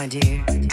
my dear.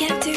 Remember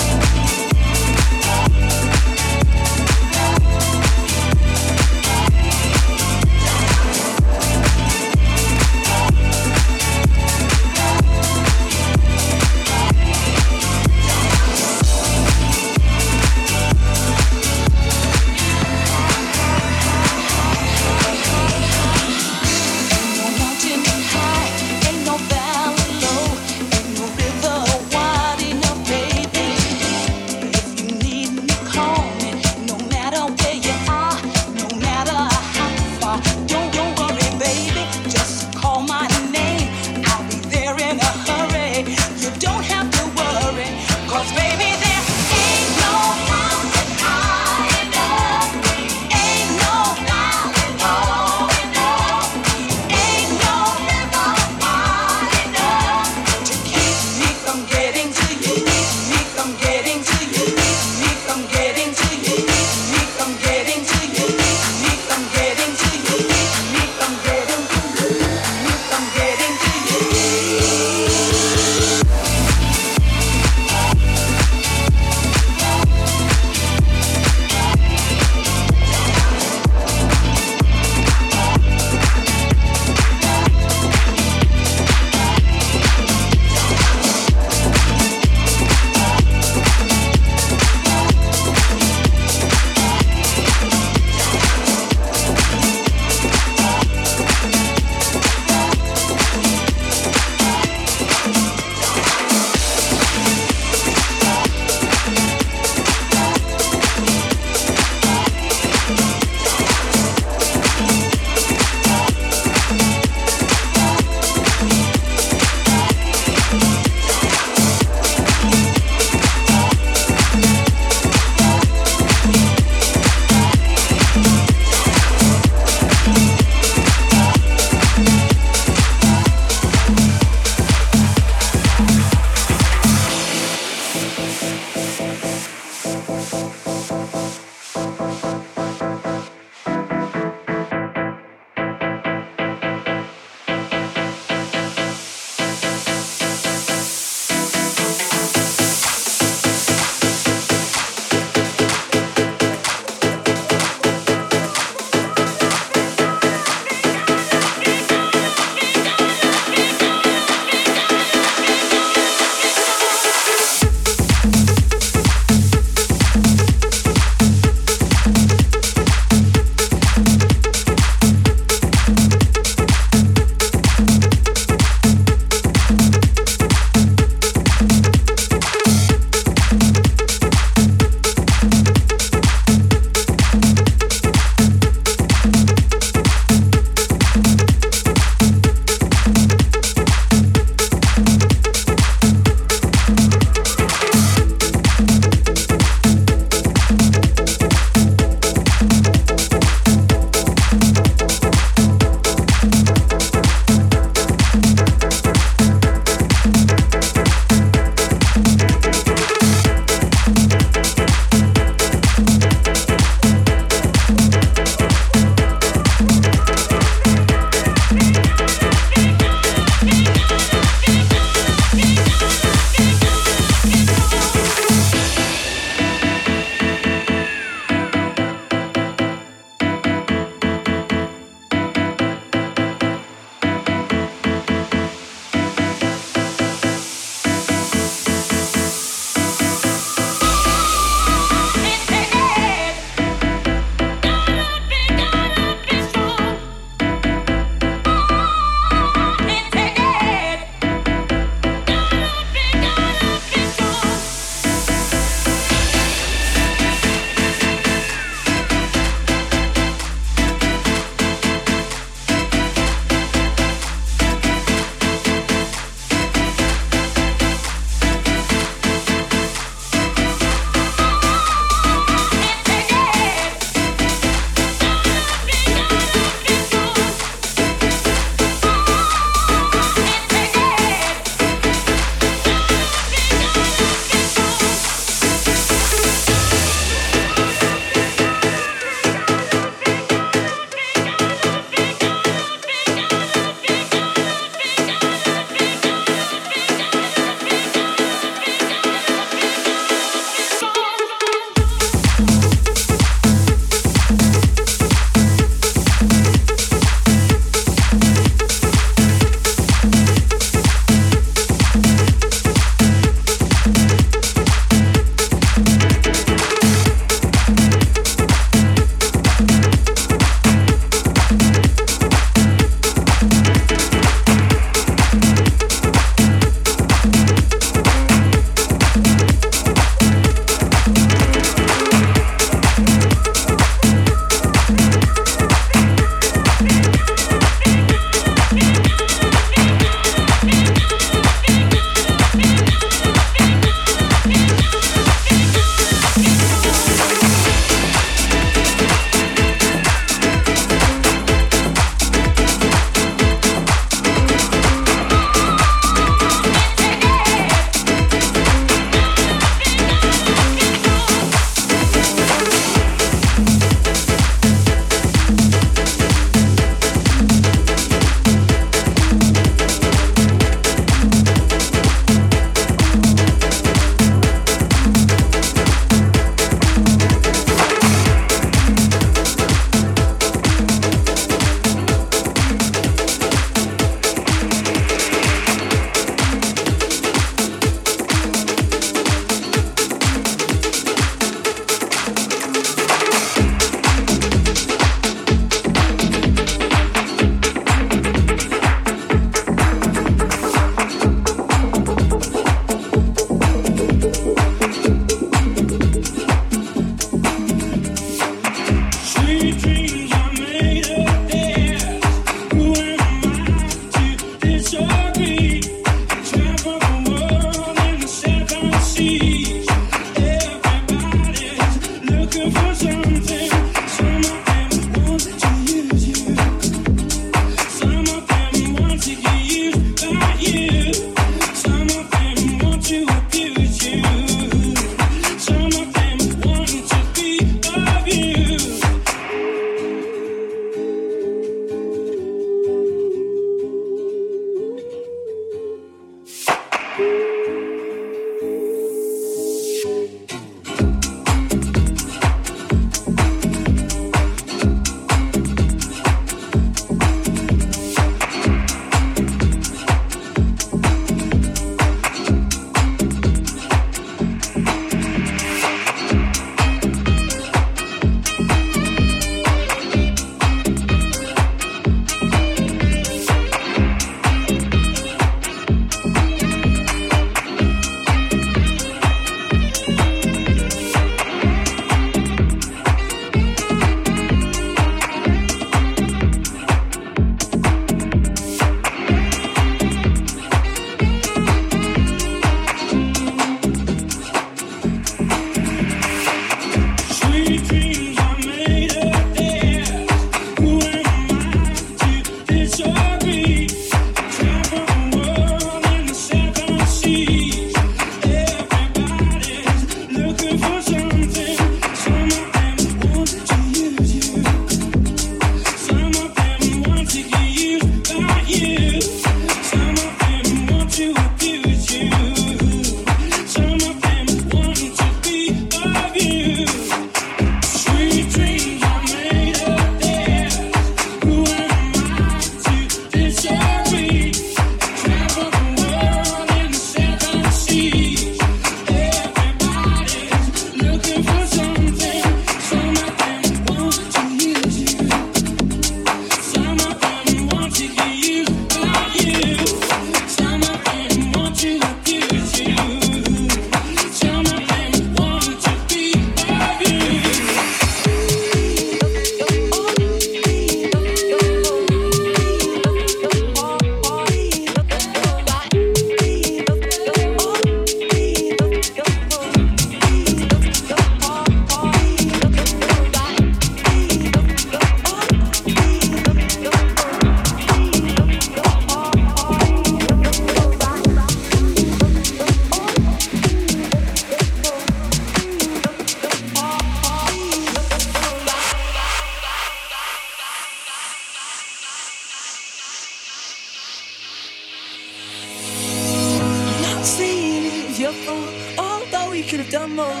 more, could have done more.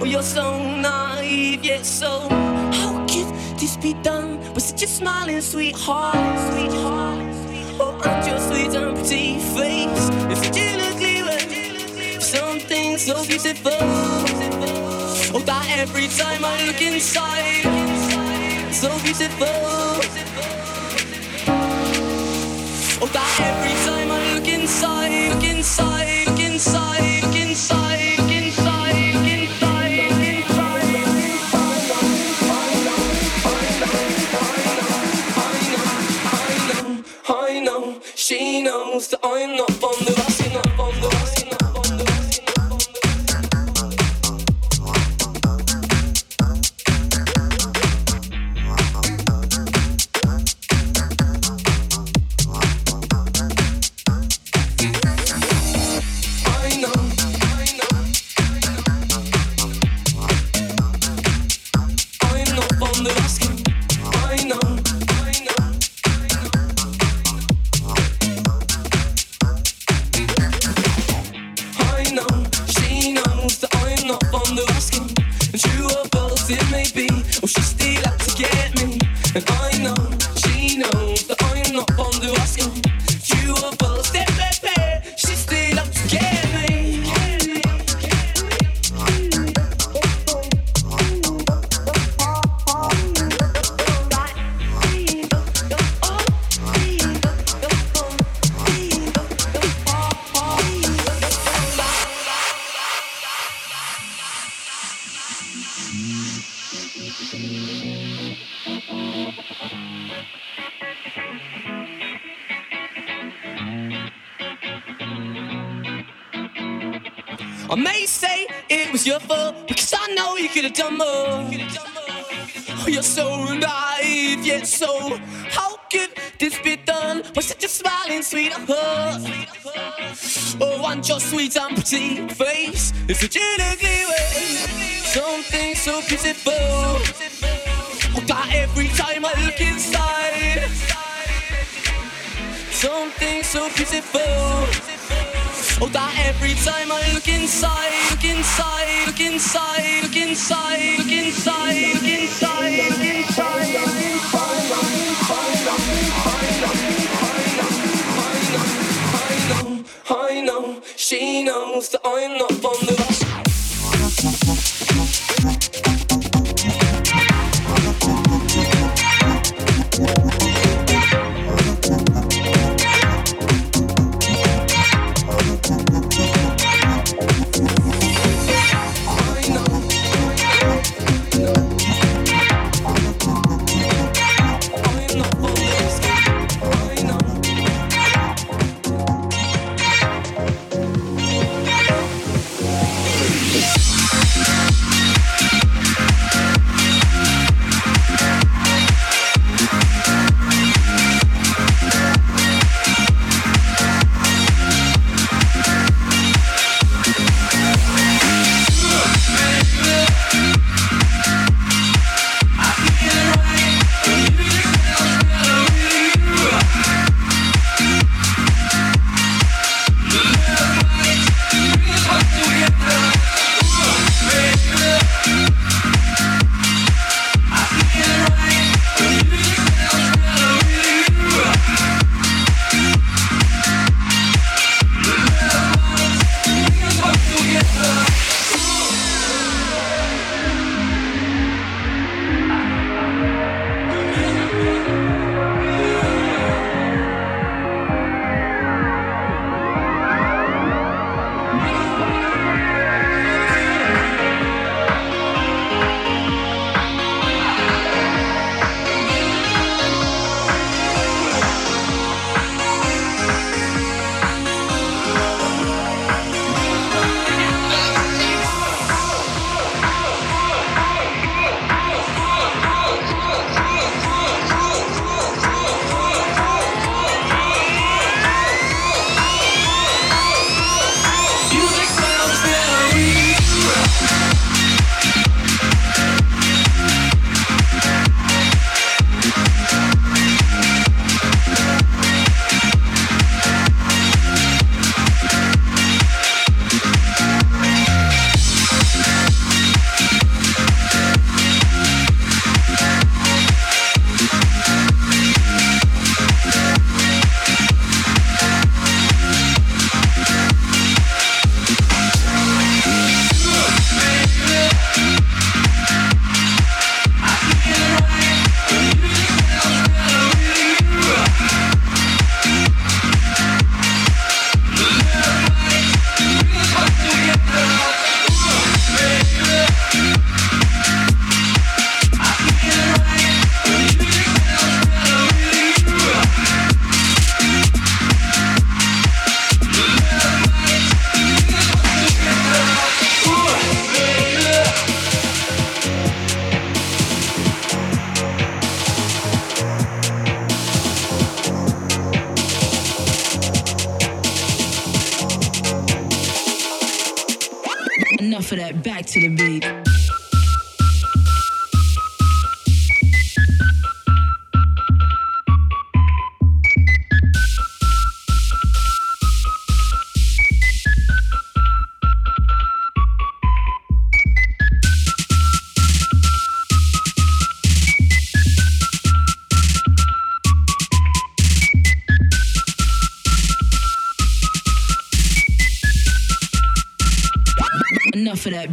Oh, you're so naive, yet so. How could this be done with such a smiling sweetheart? Sweetheart, oh, and your sweet and pretty face. It's such an ugly way. Something so beautiful. Oh, that every time I look inside, so beautiful. Oh, that every time I look inside, look inside. monster I know say it was your fault because I know you could have done more. Oh, you're so naive, yet so. How could this be done with such a smiling sweetheart? Oh, and your sweet and pretty face is a an way. Something so beautiful. Oh, God, every time I look inside, something so beautiful. Oh, that every time I look inside, look inside, look inside, look inside, look inside, look inside, look inside, look inside. I know she knows that I'm not fond of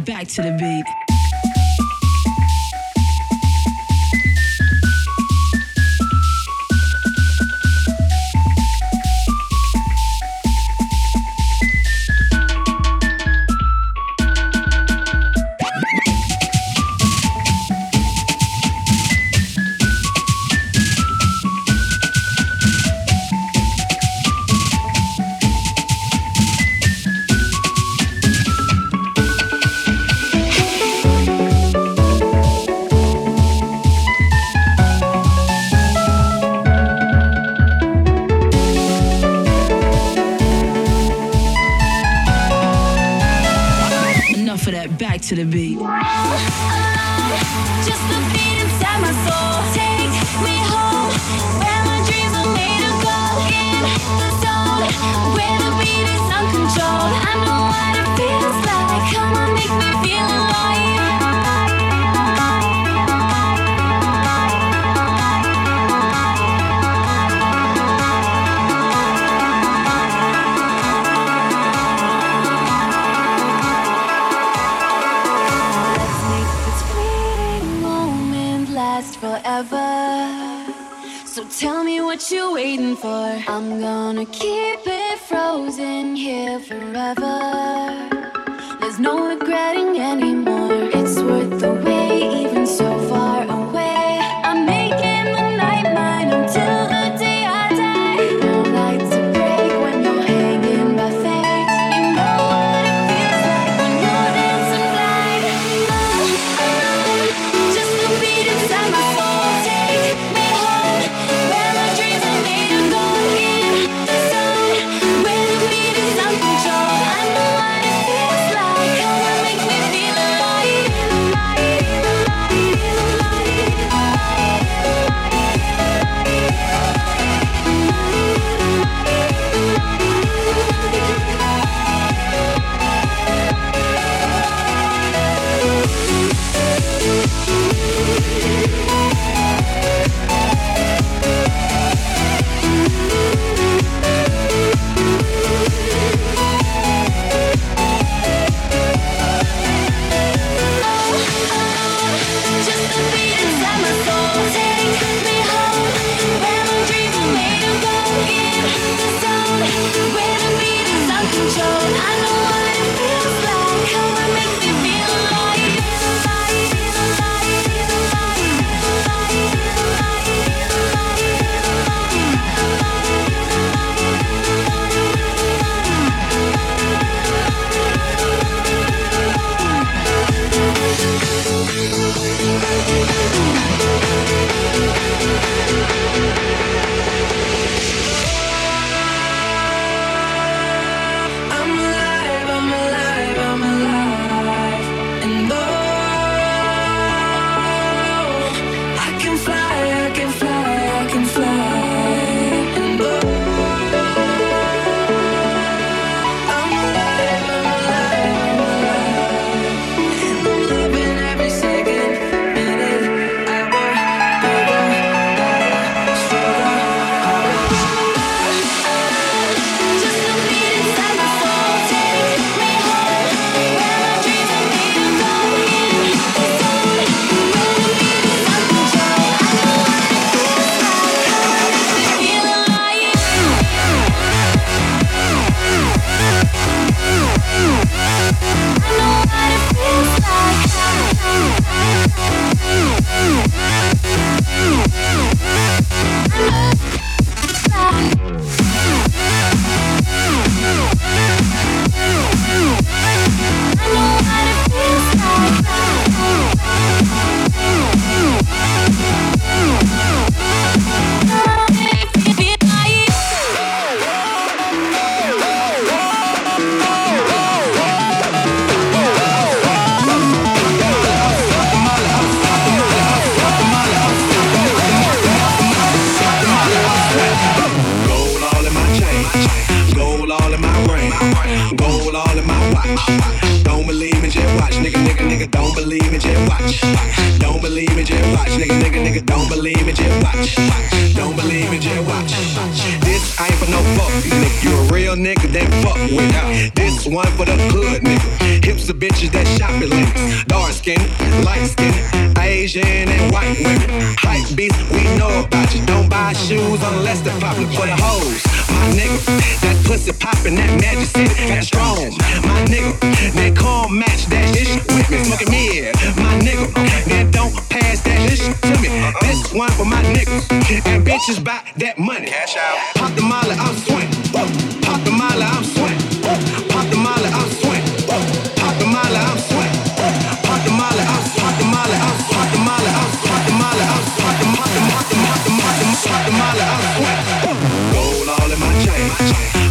back to the beat.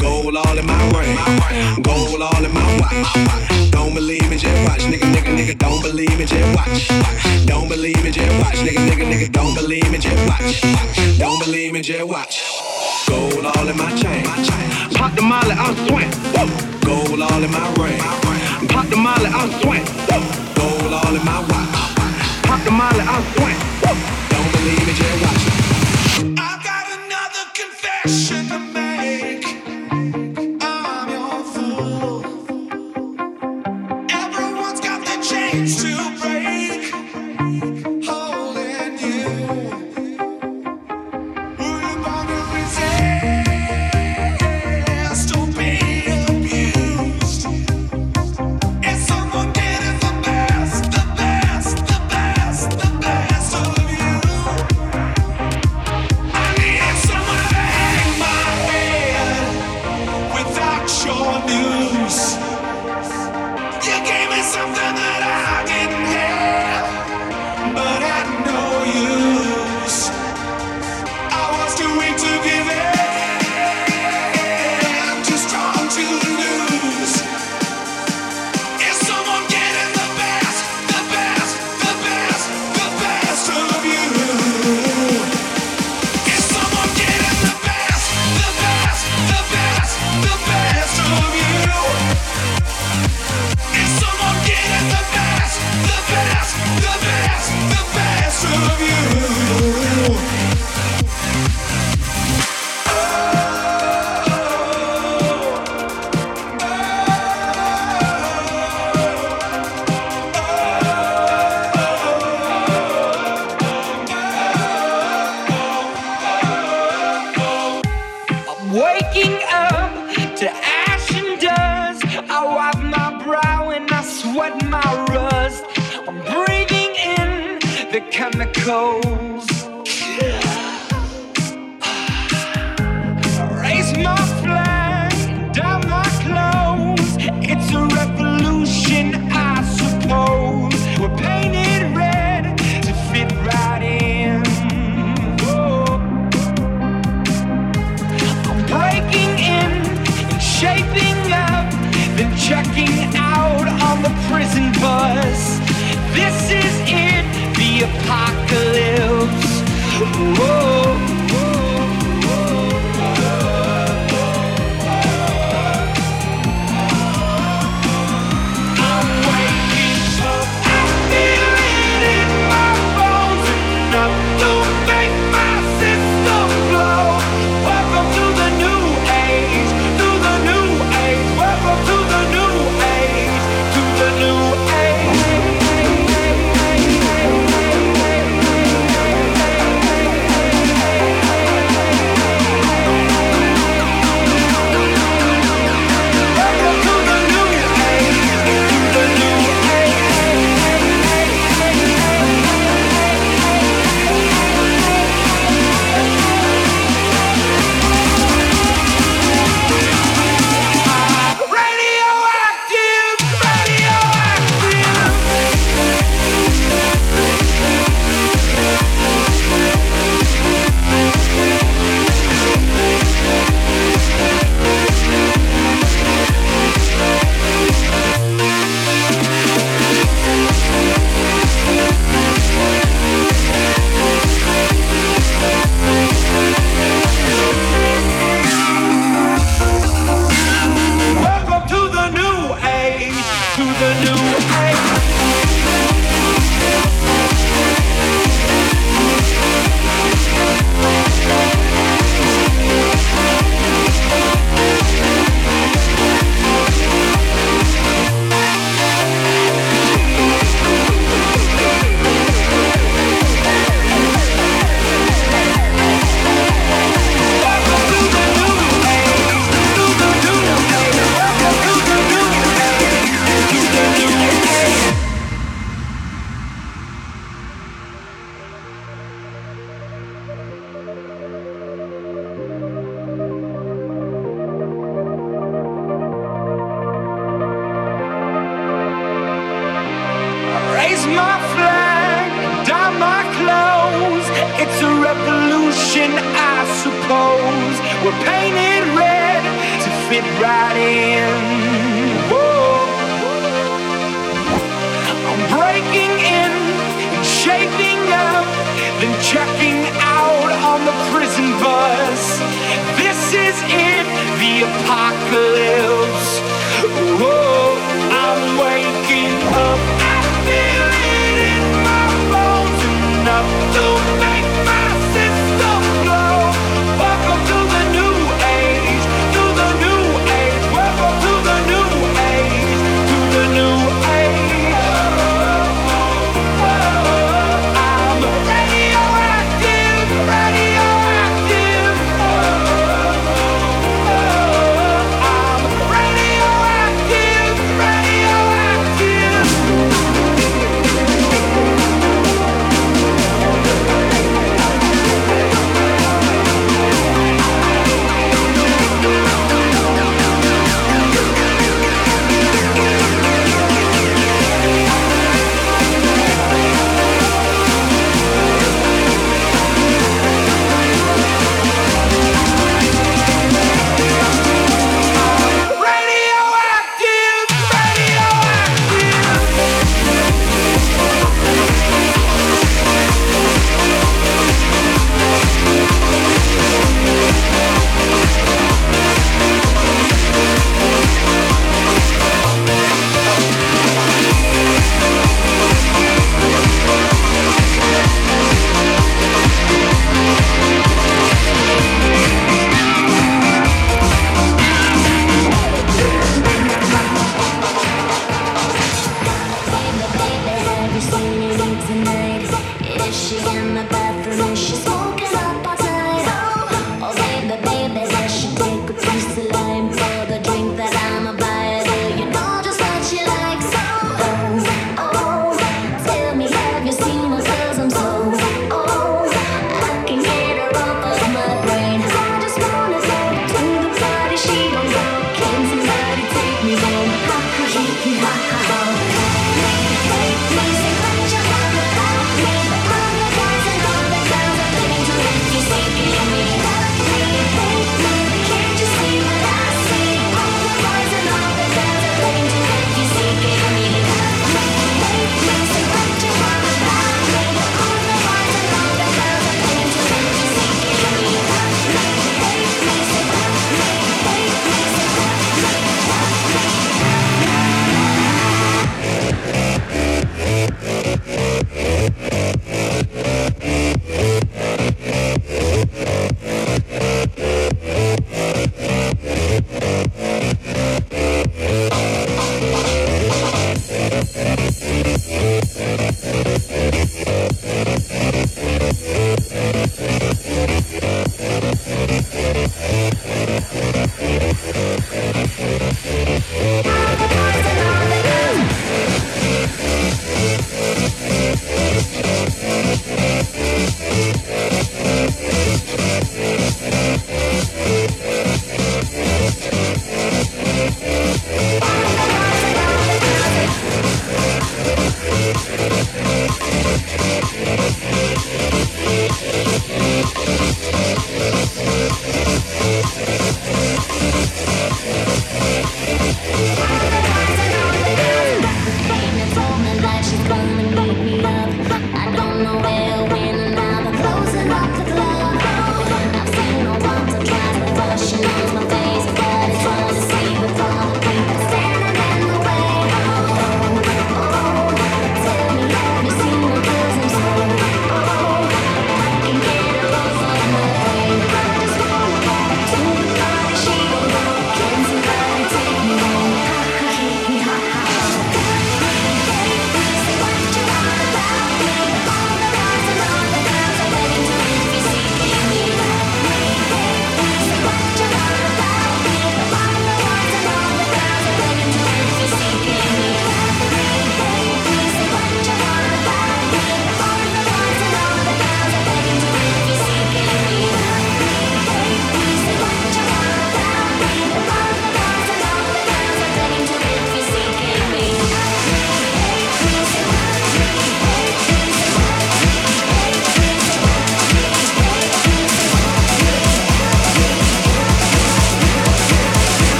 Gold all in my ring. Gold all in my watch. Don't believe me, just watch. Nigga, nigga, nigga, don't believe me, just watch. Don't believe me, just watch. Nigga, nigga, nigga, don't believe me, just watch. Don't believe me, just watch. Gold all in my chain. Pop the molly, I'm swing. Gold all in my ring. Pop the molly, I'm swing. Gold all in my watch. Pop the molly, I'm swing. Don't believe me, just watch. I got another confession. chemical apocalypse. Whoa.